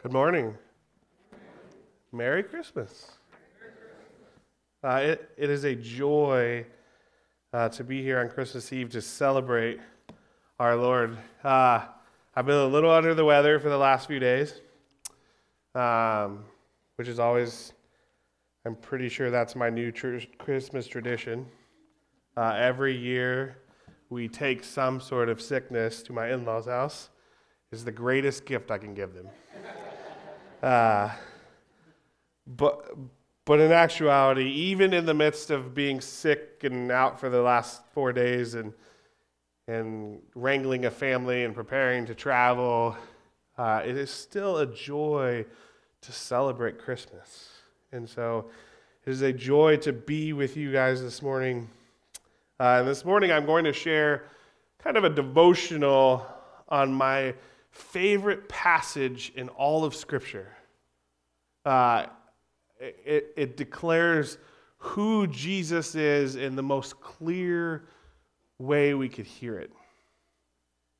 Good morning. Merry Christmas. Uh, it, it is a joy uh, to be here on Christmas Eve to celebrate our Lord. Uh, I've been a little under the weather for the last few days, um, which is always, I'm pretty sure that's my new tr- Christmas tradition. Uh, every year, we take some sort of sickness to my in law's house. Is the greatest gift I can give them. Uh, but, but in actuality, even in the midst of being sick and out for the last four days and, and wrangling a family and preparing to travel, uh, it is still a joy to celebrate Christmas. And so it is a joy to be with you guys this morning. Uh, and this morning, I'm going to share kind of a devotional on my favorite passage in all of Scripture. Uh, it, it declares who Jesus is in the most clear way we could hear it.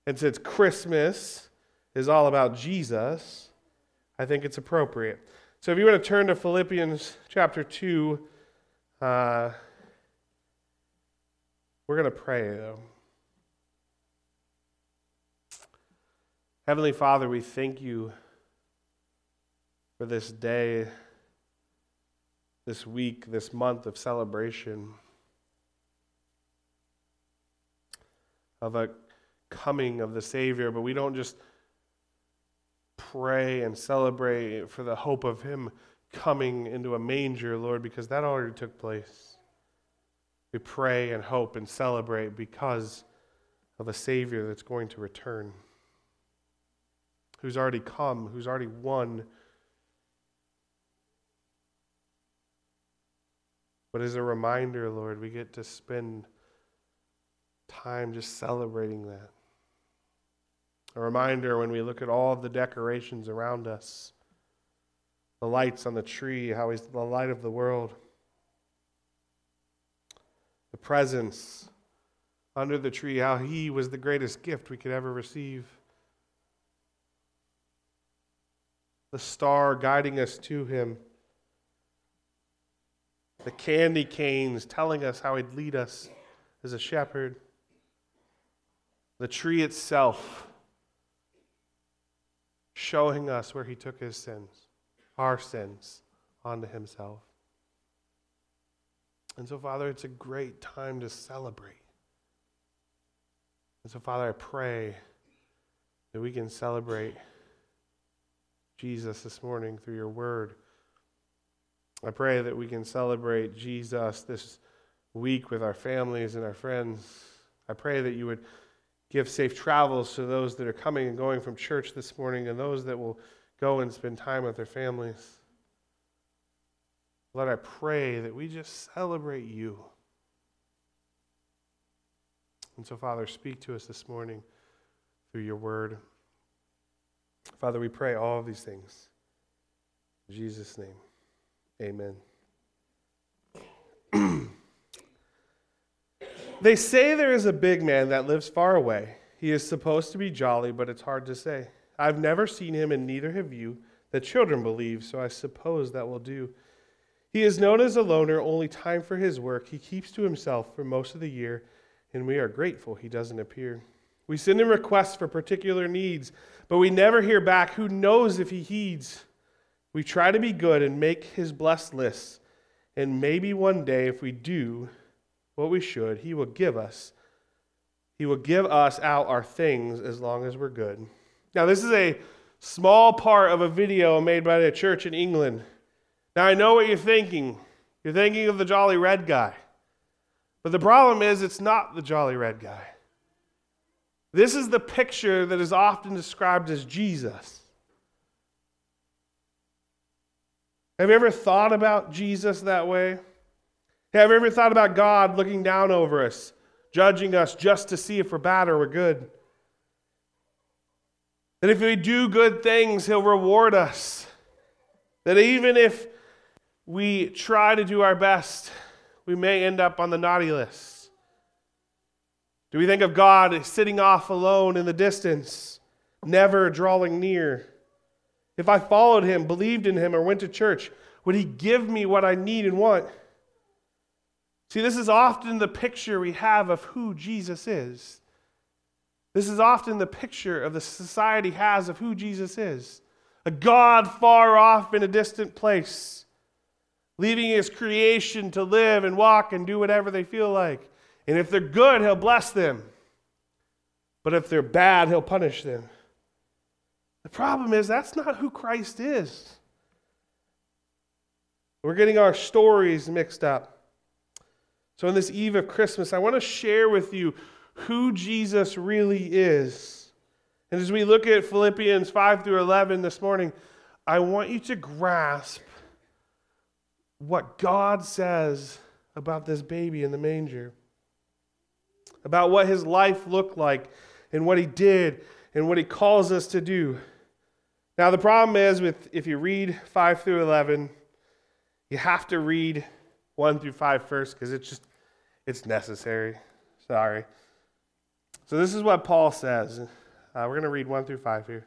And since Christmas is all about Jesus, I think it's appropriate. So if you want to turn to Philippians chapter 2, uh, we're going to pray, though. Heavenly Father, we thank you for this day, this week, this month of celebration of a coming of the Savior, but we don't just pray and celebrate for the hope of Him coming into a manger, Lord, because that already took place. We pray and hope and celebrate because of a Savior that's going to return, who's already come, who's already won But as a reminder, Lord, we get to spend time just celebrating that. A reminder when we look at all of the decorations around us, the lights on the tree, how he's the light of the world, the presence under the tree, how he was the greatest gift we could ever receive. The star guiding us to him the candy canes telling us how he'd lead us as a shepherd, the tree itself showing us where he took his sins, our sins, onto himself. And so, Father, it's a great time to celebrate. And so, Father, I pray that we can celebrate Jesus this morning through your word. I pray that we can celebrate Jesus this week with our families and our friends. I pray that you would give safe travels to those that are coming and going from church this morning and those that will go and spend time with their families. Lord, I pray that we just celebrate you. And so, Father, speak to us this morning through your word. Father, we pray all of these things. In Jesus' name. Amen. they say there is a big man that lives far away. He is supposed to be jolly, but it's hard to say. I've never seen him, and neither have you. The children believe, so I suppose that will do. He is known as a loner, only time for his work. He keeps to himself for most of the year, and we are grateful he doesn't appear. We send him requests for particular needs, but we never hear back. Who knows if he heeds? We try to be good and make his blessed lists, and maybe one day, if we do what we should, he will give us. He will give us out our things as long as we're good. Now, this is a small part of a video made by the church in England. Now, I know what you're thinking. You're thinking of the jolly red guy. But the problem is, it's not the jolly red guy. This is the picture that is often described as Jesus. Have you ever thought about Jesus that way? Have you ever thought about God looking down over us, judging us just to see if we're bad or we're good? That if we do good things, He'll reward us. That even if we try to do our best, we may end up on the naughty list. Do we think of God sitting off alone in the distance, never drawing near? If I followed him, believed in him, or went to church, would he give me what I need and want? See, this is often the picture we have of who Jesus is. This is often the picture of the society has of who Jesus is a God far off in a distant place, leaving his creation to live and walk and do whatever they feel like. And if they're good, he'll bless them. But if they're bad, he'll punish them. The problem is, that's not who Christ is. We're getting our stories mixed up. So, on this eve of Christmas, I want to share with you who Jesus really is. And as we look at Philippians 5 through 11 this morning, I want you to grasp what God says about this baby in the manger, about what his life looked like, and what he did, and what he calls us to do. Now, the problem is with if you read 5 through 11, you have to read 1 through 5 first because it's just it's necessary. Sorry. So, this is what Paul says. Uh, we're going to read 1 through 5 here.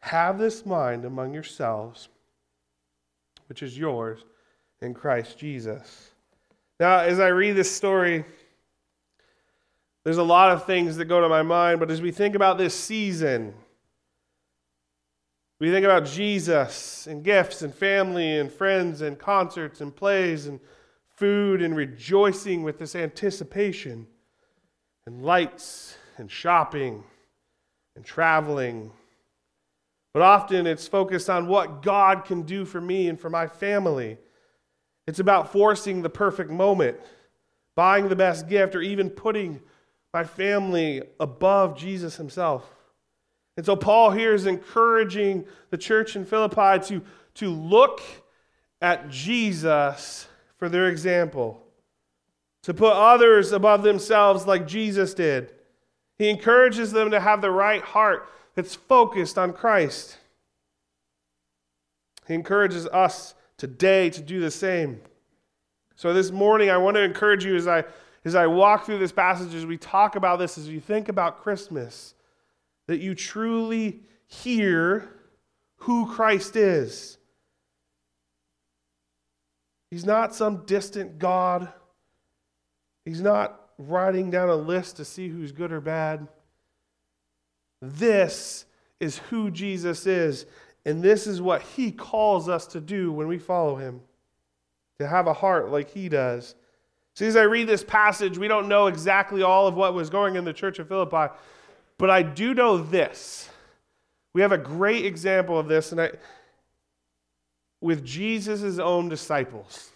Have this mind among yourselves, which is yours in Christ Jesus. Now, as I read this story, there's a lot of things that go to my mind, but as we think about this season, we think about Jesus and gifts and family and friends and concerts and plays and food and rejoicing with this anticipation, and lights and shopping and traveling. But often it's focused on what God can do for me and for my family. It's about forcing the perfect moment, buying the best gift, or even putting my family above Jesus himself. And so Paul here is encouraging the church in Philippi to, to look at Jesus for their example, to put others above themselves like Jesus did. He encourages them to have the right heart that's focused on Christ. He encourages us today to do the same. So this morning, I want to encourage you as I, as I walk through this passage, as we talk about this, as you think about Christmas, that you truly hear who Christ is He's not some distant God. He's not writing down a list to see who's good or bad. This is who Jesus is, and this is what he calls us to do when we follow him to have a heart like he does. See, as I read this passage, we don't know exactly all of what was going in the church of Philippi, but I do know this. We have a great example of this, and I, with Jesus' own disciples.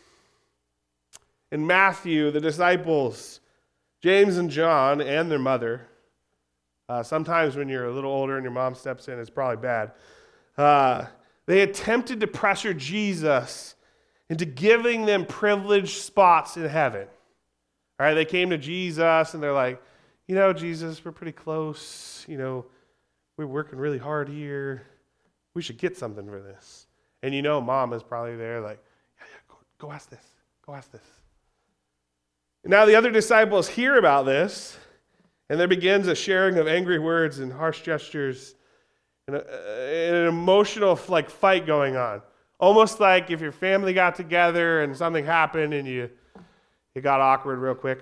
In Matthew, the disciples, James and John, and their mother, uh, sometimes when you're a little older and your mom steps in, it's probably bad. Uh, they attempted to pressure Jesus into giving them privileged spots in heaven. All right, they came to Jesus and they're like, you know, Jesus, we're pretty close. You know, we're working really hard here. We should get something for this. And you know, mom is probably there, like, yeah, yeah, go, go ask this. Go ask this. And now the other disciples hear about this, and there begins a sharing of angry words and harsh gestures, and, a, and an emotional like fight going on. Almost like if your family got together and something happened and you it got awkward real quick.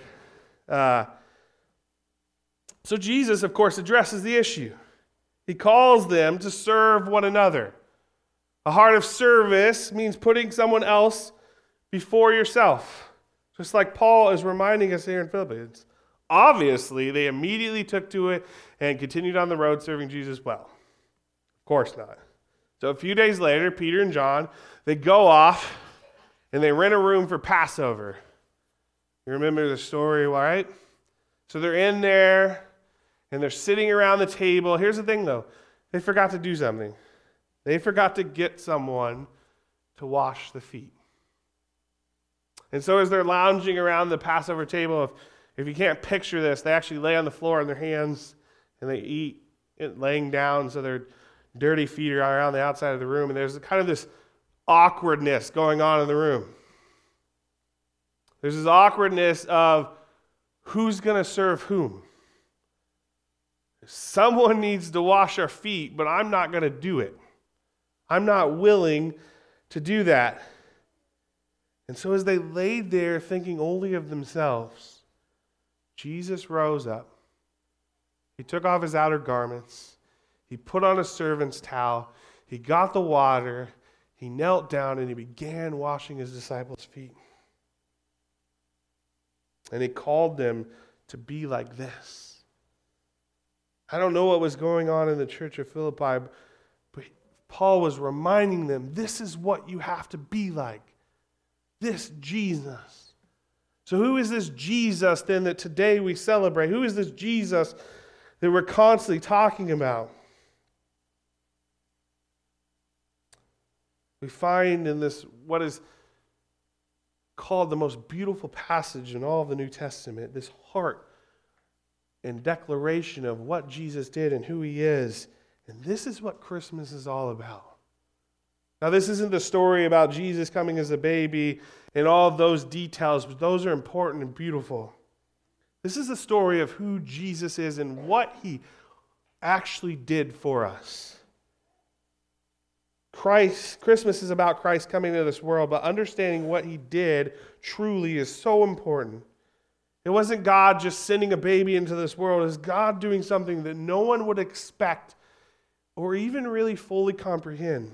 Uh, so Jesus, of course, addresses the issue. He calls them to serve one another. A heart of service means putting someone else before yourself. Just like Paul is reminding us here in Philippians. Obviously, they immediately took to it and continued on the road serving Jesus well. Of course not. So a few days later, Peter and John, they go off and they rent a room for Passover. You remember the story, right? So they're in there and they're sitting around the table. Here's the thing though they forgot to do something. They forgot to get someone to wash the feet. And so, as they're lounging around the Passover table, if, if you can't picture this, they actually lay on the floor on their hands and they eat laying down so their dirty feet are around the outside of the room. And there's kind of this awkwardness going on in the room. There's this awkwardness of who's going to serve whom. Someone needs to wash our feet, but I'm not going to do it. I'm not willing to do that. And so, as they laid there thinking only of themselves, Jesus rose up. He took off his outer garments. He put on a servant's towel. He got the water. He knelt down and he began washing his disciples' feet. And he called them to be like this. I don't know what was going on in the church of Philippi, but Paul was reminding them this is what you have to be like. This Jesus. So, who is this Jesus then that today we celebrate? Who is this Jesus that we're constantly talking about? We find in this what is called the most beautiful passage in all of the New Testament, this heart and declaration of what Jesus did and who he is. And this is what Christmas is all about. Now, this isn't the story about Jesus coming as a baby and all of those details, but those are important and beautiful. This is the story of who Jesus is and what he actually did for us. Christ, Christmas is about Christ coming into this world, but understanding what he did truly is so important. It wasn't God just sending a baby into this world, it's God doing something that no one would expect or even really fully comprehend.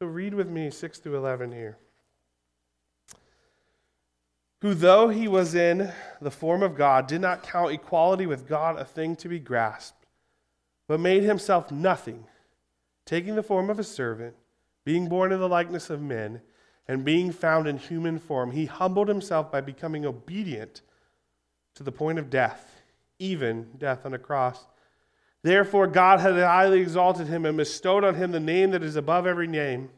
So read with me 6 through 11 here. Who, though he was in the form of God, did not count equality with God a thing to be grasped, but made himself nothing taking the form of a servant, being born in the likeness of men, and being found in human form, he humbled himself by becoming obedient to the point of death, even death on a cross. Therefore, God had highly exalted him and bestowed on him the name that is above every name,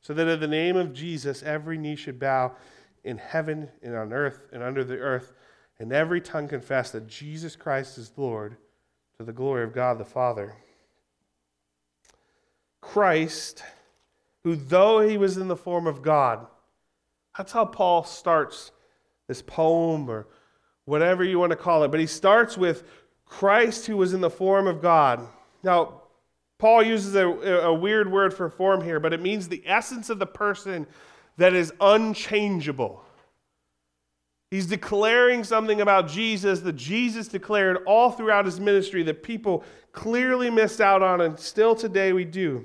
so that at the name of Jesus every knee should bow in heaven and on earth and under the earth, and every tongue confess that Jesus Christ is Lord to the glory of God the Father. Christ, who, though he was in the form of God, that's how Paul starts this poem or whatever you want to call it. But he starts with Christ, who was in the form of God. Now, Paul uses a, a weird word for form here, but it means the essence of the person that is unchangeable. He's declaring something about Jesus that Jesus declared all throughout his ministry that people clearly missed out on, and still today we do.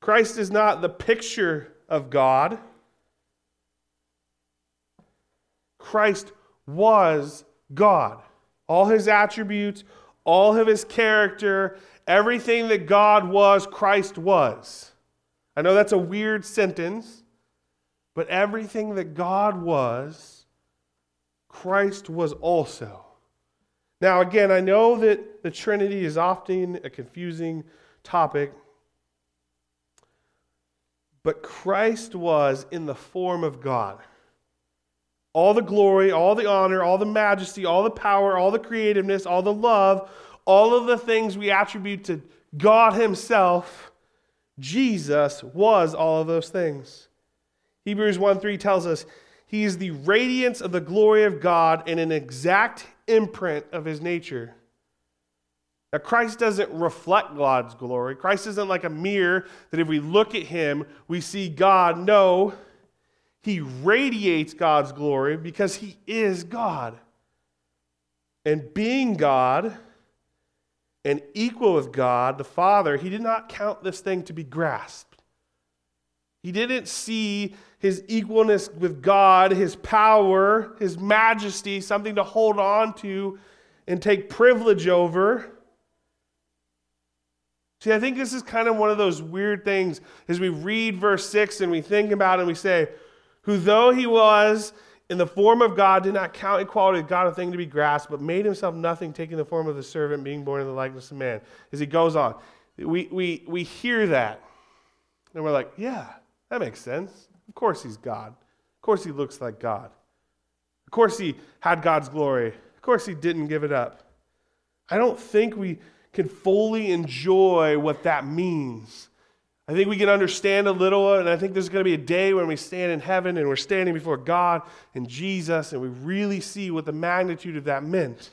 Christ is not the picture of God. Christ was God. All his attributes, all of his character, everything that God was, Christ was. I know that's a weird sentence, but everything that God was, Christ was also. Now, again, I know that the Trinity is often a confusing topic, but Christ was in the form of God. All the glory, all the honor, all the majesty, all the power, all the creativeness, all the love, all of the things we attribute to God Himself, Jesus was all of those things. Hebrews 1 3 tells us He is the radiance of the glory of God and an exact imprint of His nature. Now, Christ doesn't reflect God's glory. Christ isn't like a mirror that if we look at him, we see God. No, he radiates God's glory because he is God. And being God and equal with God, the Father, he did not count this thing to be grasped. He didn't see his equalness with God, his power, his majesty, something to hold on to and take privilege over. See, I think this is kind of one of those weird things as we read verse 6 and we think about it and we say, Who though he was in the form of God, did not count equality with God a thing to be grasped, but made himself nothing, taking the form of a servant, being born in the likeness of man. As he goes on, we, we, we hear that, and we're like, yeah, that makes sense. Of course he's God. Of course he looks like God. Of course he had God's glory. Of course he didn't give it up. I don't think we can fully enjoy what that means I think we can understand a little, and I think there's going to be a day when we stand in heaven and we're standing before God and Jesus, and we really see what the magnitude of that meant.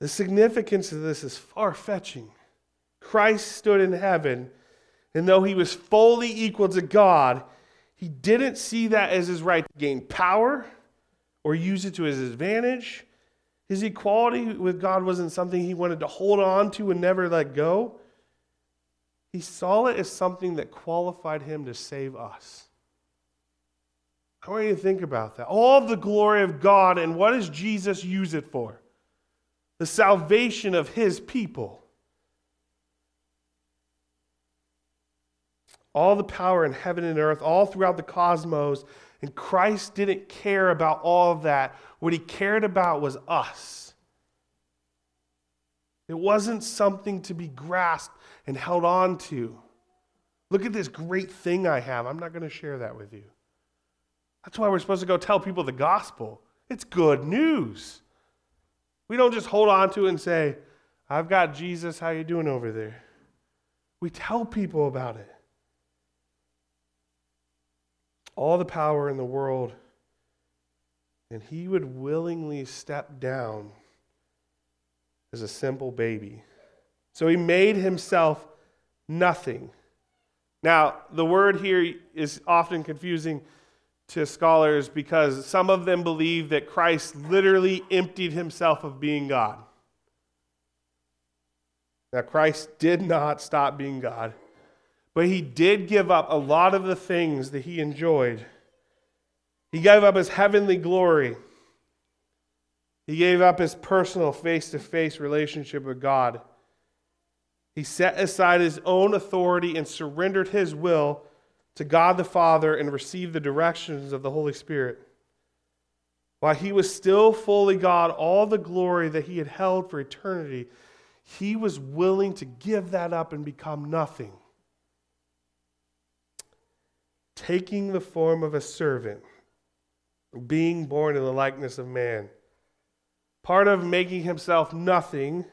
The significance of this is far fetching. Christ stood in heaven, and though he was fully equal to God, he didn't see that as his right to gain power or use it to his advantage his equality with God wasn't something he wanted to hold on to and never let go. He saw it as something that qualified him to save us. I want you to think about that. All the glory of God, and what does Jesus use it for? The salvation of his people. All the power in heaven and earth, all throughout the cosmos, and Christ didn't care about all of that. What he cared about was us. It wasn't something to be grasped and held on to. Look at this great thing I have. I'm not going to share that with you. That's why we're supposed to go tell people the gospel. It's good news. We don't just hold on to it and say, I've got Jesus, how you doing over there? We tell people about it all the power in the world, and he would willingly step down as a simple baby. So he made himself nothing. Now, the word here is often confusing to scholars because some of them believe that Christ literally emptied himself of being God. Now, Christ did not stop being God. But he did give up a lot of the things that he enjoyed. He gave up his heavenly glory. He gave up his personal face to face relationship with God. He set aside his own authority and surrendered his will to God the Father and received the directions of the Holy Spirit. While he was still fully God, all the glory that he had held for eternity, he was willing to give that up and become nothing taking the form of a servant, being born in the likeness of man. Part of making himself nothing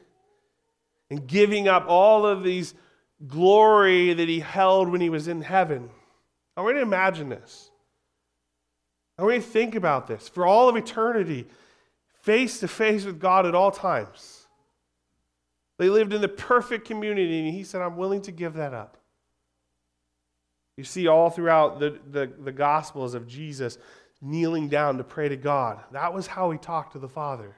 and giving up all of these glory that he held when he was in heaven. I want you to imagine this. I want you to think about this. For all of eternity, face to face with God at all times. They lived in the perfect community, and he said, I'm willing to give that up. You see all throughout the, the, the Gospels of Jesus kneeling down to pray to God. That was how he talked to the Father.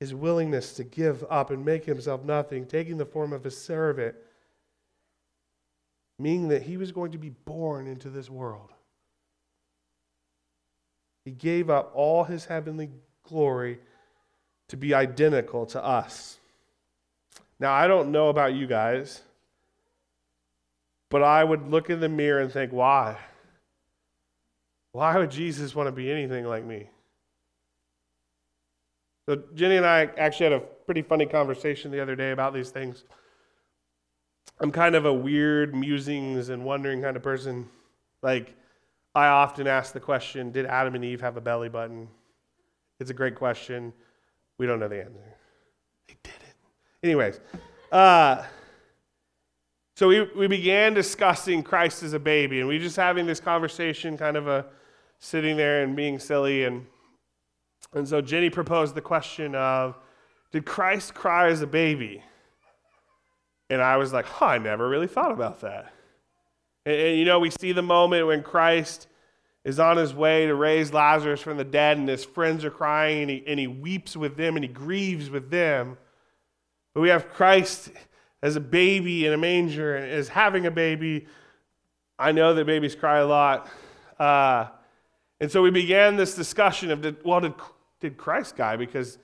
His willingness to give up and make himself nothing, taking the form of a servant, meaning that he was going to be born into this world. He gave up all his heavenly glory to be identical to us. Now, I don't know about you guys. But I would look in the mirror and think, why? Why would Jesus want to be anything like me? So, Jenny and I actually had a pretty funny conversation the other day about these things. I'm kind of a weird musings and wondering kind of person. Like, I often ask the question Did Adam and Eve have a belly button? It's a great question. We don't know the answer. They didn't. Anyways, uh, so we, we began discussing Christ as a baby, and we just having this conversation, kind of a sitting there and being silly. And, and so Jenny proposed the question of, did Christ cry as a baby? And I was like, huh, I never really thought about that. And, and, you know, we see the moment when Christ is on his way to raise Lazarus from the dead, and his friends are crying, and he, and he weeps with them, and he grieves with them. But we have Christ as a baby in a manger and as having a baby. I know that babies cry a lot. Uh, and so we began this discussion of, did, well, did, did Christ die? Because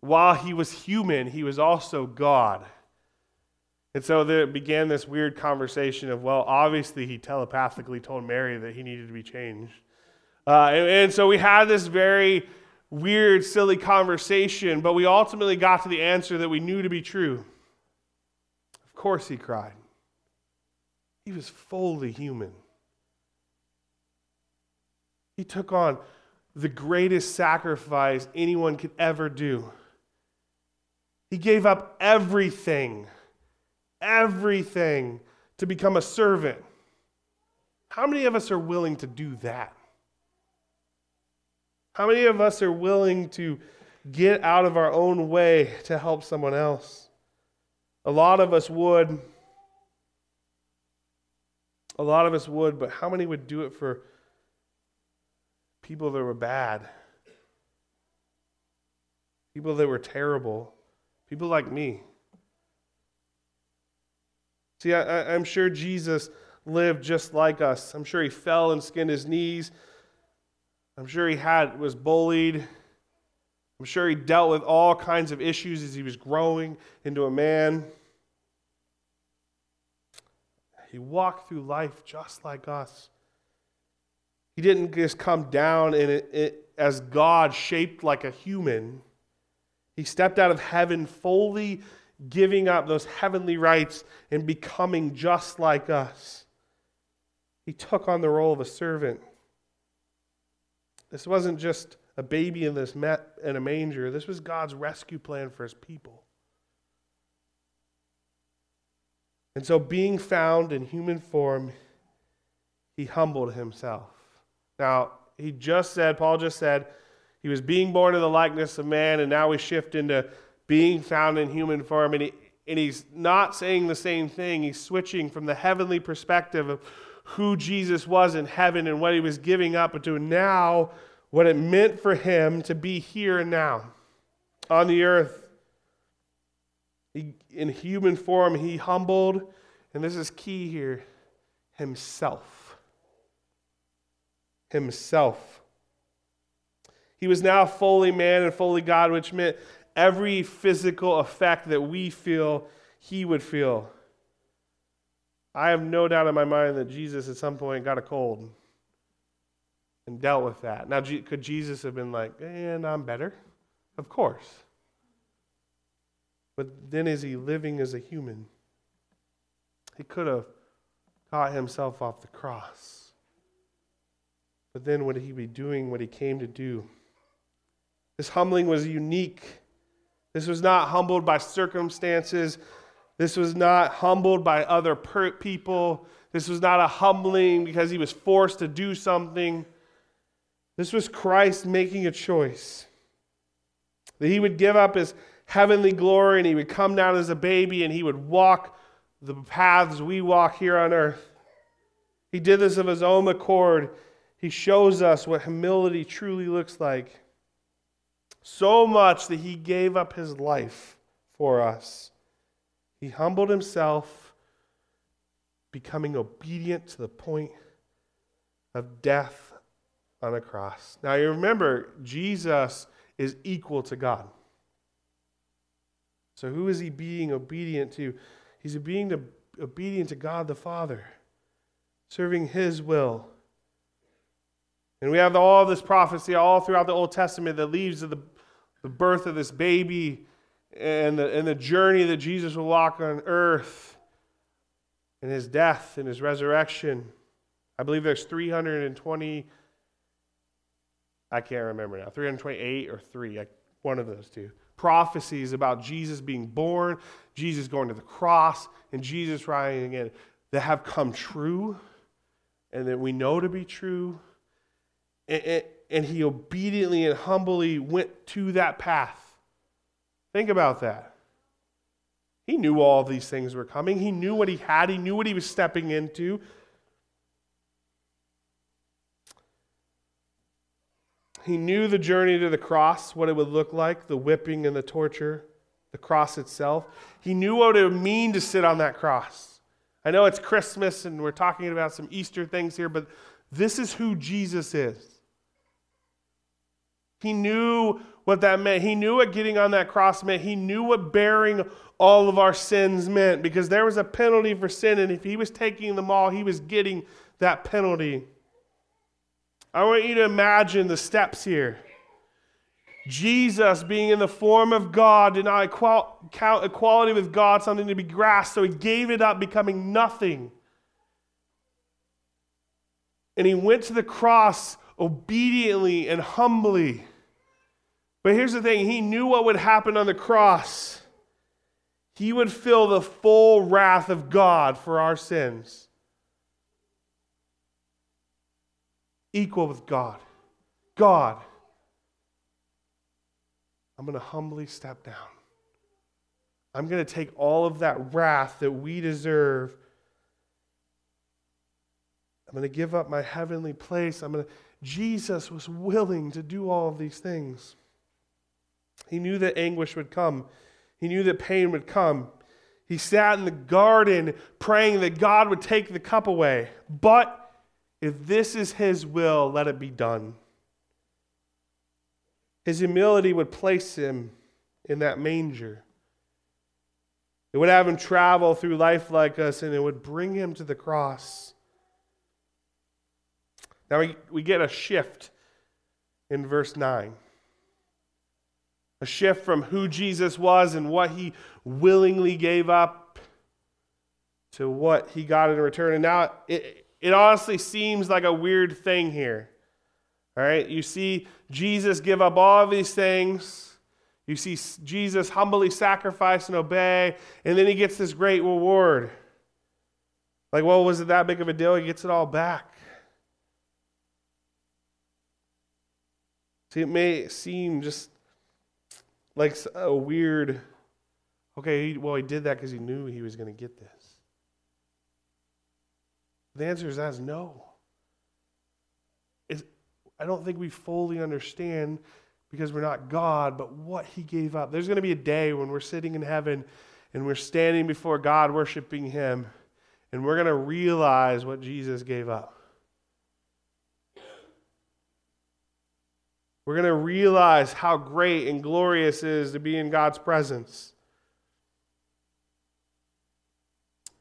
while he was human, he was also God. And so there began this weird conversation of, well, obviously he telepathically told Mary that he needed to be changed. Uh, and, and so we had this very weird, silly conversation, but we ultimately got to the answer that we knew to be true. Course he cried. He was fully human. He took on the greatest sacrifice anyone could ever do. He gave up everything, everything to become a servant. How many of us are willing to do that? How many of us are willing to get out of our own way to help someone else? A lot of us would. A lot of us would, but how many would do it for people that were bad? People that were terrible? People like me? See, I, am sure Jesus lived just like us. I'm sure he fell and skinned his knees. I'm sure he had was bullied. I'm sure he dealt with all kinds of issues as he was growing into a man. He walked through life just like us. He didn't just come down in it, it, as God shaped like a human. He stepped out of heaven fully giving up those heavenly rights and becoming just like us. He took on the role of a servant. This wasn't just a baby in this met in a manger. This was God's rescue plan for his people. And so, being found in human form, he humbled himself. Now, he just said, Paul just said, he was being born in the likeness of man, and now we shift into being found in human form. And, he, and he's not saying the same thing. He's switching from the heavenly perspective of who Jesus was in heaven and what he was giving up to now what it meant for him to be here and now on the earth. He, in human form, he humbled, and this is key here, himself. Himself. He was now fully man and fully God, which meant every physical effect that we feel, he would feel. I have no doubt in my mind that Jesus at some point got a cold and dealt with that. Now, could Jesus have been like, and I'm better? Of course. But then is he living as a human? He could have caught himself off the cross. But then would he be doing what he came to do? This humbling was unique. This was not humbled by circumstances this was not humbled by other per- people. This was not a humbling because he was forced to do something. This was Christ making a choice. That he would give up his heavenly glory and he would come down as a baby and he would walk the paths we walk here on earth. He did this of his own accord. He shows us what humility truly looks like. So much that he gave up his life for us. He humbled himself, becoming obedient to the point of death on a cross. Now, you remember, Jesus is equal to God. So, who is he being obedient to? He's being to, obedient to God the Father, serving his will. And we have all this prophecy all throughout the Old Testament that leads to the, the birth of this baby and the, and the journey that Jesus will walk on earth and his death and his resurrection. I believe there's 320, I can't remember now, 328 or 3, one of those two. Prophecies about Jesus being born, Jesus going to the cross, and Jesus rising again that have come true and that we know to be true. And, and, and he obediently and humbly went to that path Think about that. He knew all these things were coming. He knew what he had, he knew what he was stepping into. He knew the journey to the cross, what it would look like, the whipping and the torture, the cross itself. He knew what it would mean to sit on that cross. I know it's Christmas and we're talking about some Easter things here, but this is who Jesus is. He knew what that meant. He knew what getting on that cross meant. He knew what bearing all of our sins meant because there was a penalty for sin, and if he was taking them all, he was getting that penalty. I want you to imagine the steps here. Jesus, being in the form of God, did not count equality with God something to be grasped, so he gave it up, becoming nothing. And he went to the cross obediently and humbly. But here's the thing he knew what would happen on the cross. He would feel the full wrath of God for our sins, equal with God. God, I'm going to humbly step down. I'm going to take all of that wrath that we deserve. I'm going to give up my heavenly place. I'm going to Jesus was willing to do all of these things. He knew that anguish would come, he knew that pain would come. He sat in the garden praying that God would take the cup away. But if this is His will, let it be done. His humility would place him in that manger. It would have him travel through life like us, and it would bring him to the cross. Now we, we get a shift in verse 9. A shift from who Jesus was and what he willingly gave up to what he got in return. And now it, it honestly seems like a weird thing here. All right, you see Jesus give up all these things. You see Jesus humbly sacrifice and obey, and then he gets this great reward. Like, well, was it that big of a deal? He gets it all back. See, it may seem just like a weird, okay, well, he did that because he knew he was going to get this. The answer is as no. It's, I don't think we fully understand because we're not God, but what he gave up. There's going to be a day when we're sitting in heaven and we're standing before God worshiping him, and we're going to realize what Jesus gave up. We're going to realize how great and glorious it is to be in God's presence.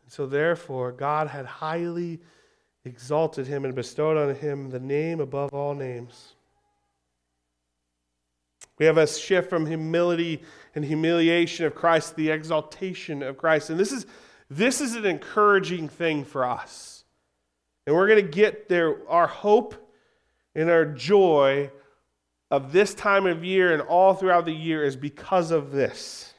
So, therefore, God had highly exalted him and bestowed on him the name above all names. We have a shift from humility and humiliation of Christ to the exaltation of Christ. And this is, this is an encouraging thing for us. And we're going to get there. Our hope and our joy of this time of year and all throughout the year is because of this.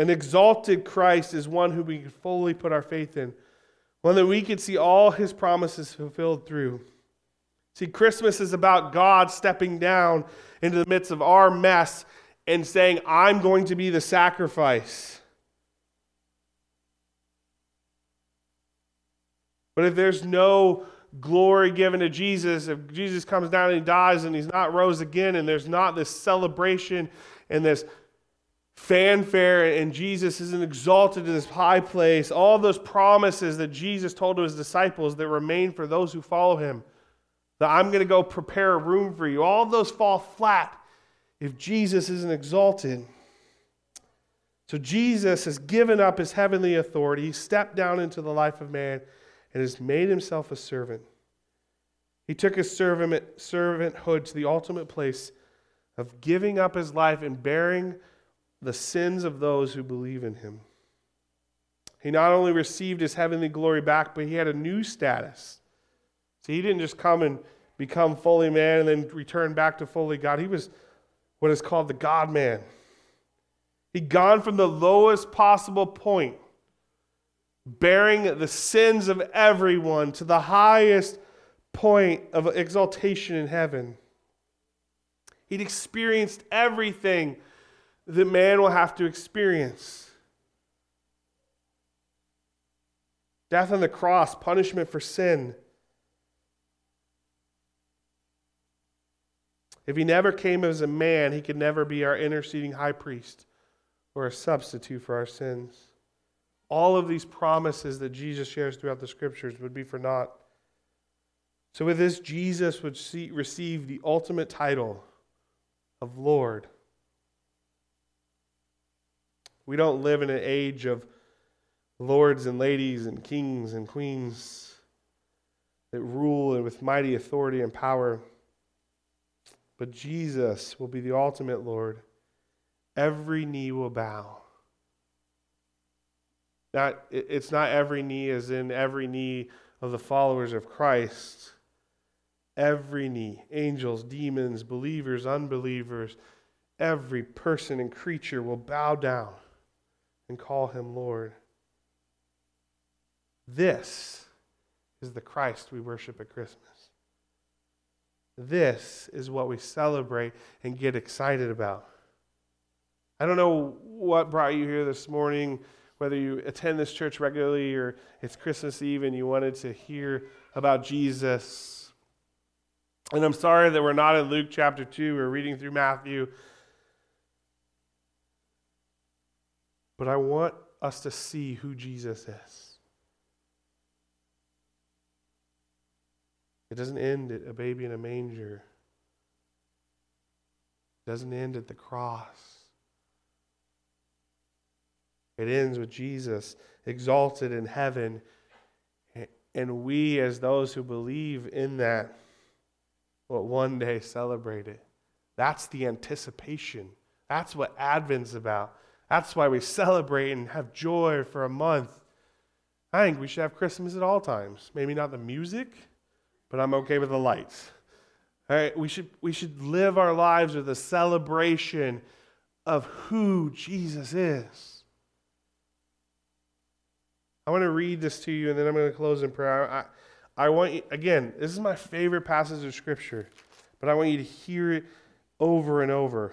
An exalted Christ is one who we can fully put our faith in, one that we can see all his promises fulfilled through. See, Christmas is about God stepping down into the midst of our mess and saying, I'm going to be the sacrifice. But if there's no glory given to Jesus, if Jesus comes down and he dies and he's not rose again, and there's not this celebration and this fanfare, and Jesus isn't exalted to this high place, all those promises that Jesus told to his disciples that remain for those who follow him, that I'm going to go prepare a room for you, all those fall flat if Jesus isn't exalted. So Jesus has given up his heavenly authority, he stepped down into the life of man and has made himself a servant. He took his servant, servanthood to the ultimate place of giving up his life and bearing the sins of those who believe in him. He not only received his heavenly glory back, but he had a new status. See, he didn't just come and become fully man and then return back to fully God. He was what is called the God man. He'd gone from the lowest possible point bearing the sins of everyone to the highest point of exaltation in heaven. He'd experienced everything that man will have to experience death on the cross, punishment for sin. If he never came as a man, he could never be our interceding high priest or a substitute for our sins all of these promises that Jesus shares throughout the scriptures would be for naught. So, with this, Jesus would see, receive the ultimate title of Lord. We don't live in an age of lords and ladies and kings and queens that rule with mighty authority and power. But Jesus will be the ultimate Lord. Every knee will bow. Not, it's not every knee as in every knee of the followers of Christ. Every knee, angels, demons, believers, unbelievers, every person and creature will bow down and call him Lord. This is the Christ we worship at Christmas. This is what we celebrate and get excited about. I don't know what brought you here this morning, whether you attend this church regularly or it's Christmas Eve and you wanted to hear about Jesus. And I'm sorry that we're not in Luke chapter 2, we're reading through Matthew. But I want us to see who Jesus is. It doesn't end at a baby in a manger. It doesn't end at the cross. It ends with Jesus exalted in heaven. And we, as those who believe in that, will one day celebrate it. That's the anticipation. That's what Advent's about. That's why we celebrate and have joy for a month. I think we should have Christmas at all times. Maybe not the music, but I'm okay with the lights. All right, we should, we should live our lives with a celebration of who Jesus is. I want to read this to you, and then I'm going to close in prayer. I, I want you, again, this is my favorite passage of Scripture, but I want you to hear it over and over.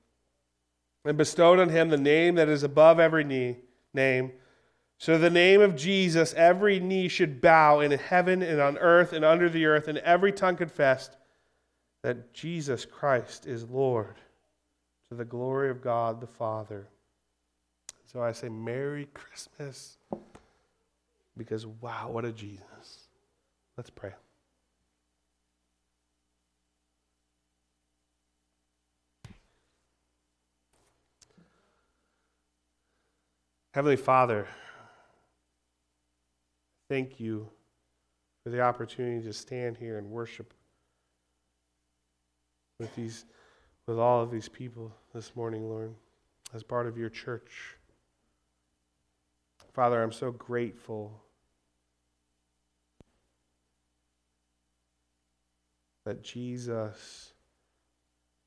and bestowed on him the name that is above every knee, name so, the name of Jesus, every knee should bow in heaven and on earth and under the earth, and every tongue confess that Jesus Christ is Lord to the glory of God the Father. So I say, Merry Christmas, because wow, what a Jesus. Let's pray. Heavenly Father, Thank you for the opportunity to stand here and worship with these with all of these people this morning, Lord, as part of your church. Father, I'm so grateful that Jesus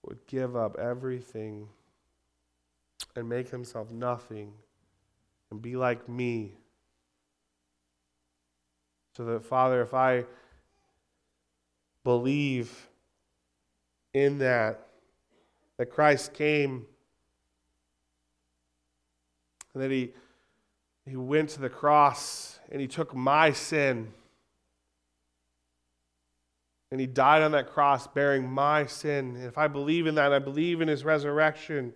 would give up everything and make himself nothing and be like me so that, Father, if I believe in that, that Christ came and that he, he went to the cross and he took my sin and he died on that cross bearing my sin. And if I believe in that, I believe in his resurrection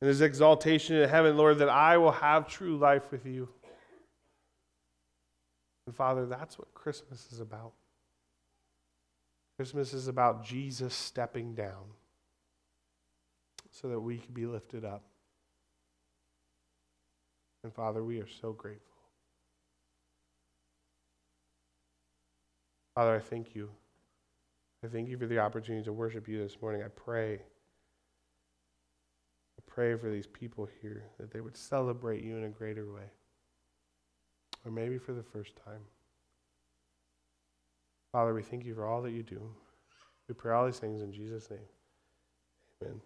and his exaltation in heaven, Lord, that I will have true life with you. And Father, that's what Christmas is about. Christmas is about Jesus stepping down so that we can be lifted up. And Father, we are so grateful. Father, I thank you. I thank you for the opportunity to worship you this morning. I pray. Pray for these people here that they would celebrate you in a greater way or maybe for the first time. Father, we thank you for all that you do. We pray all these things in Jesus' name. Amen.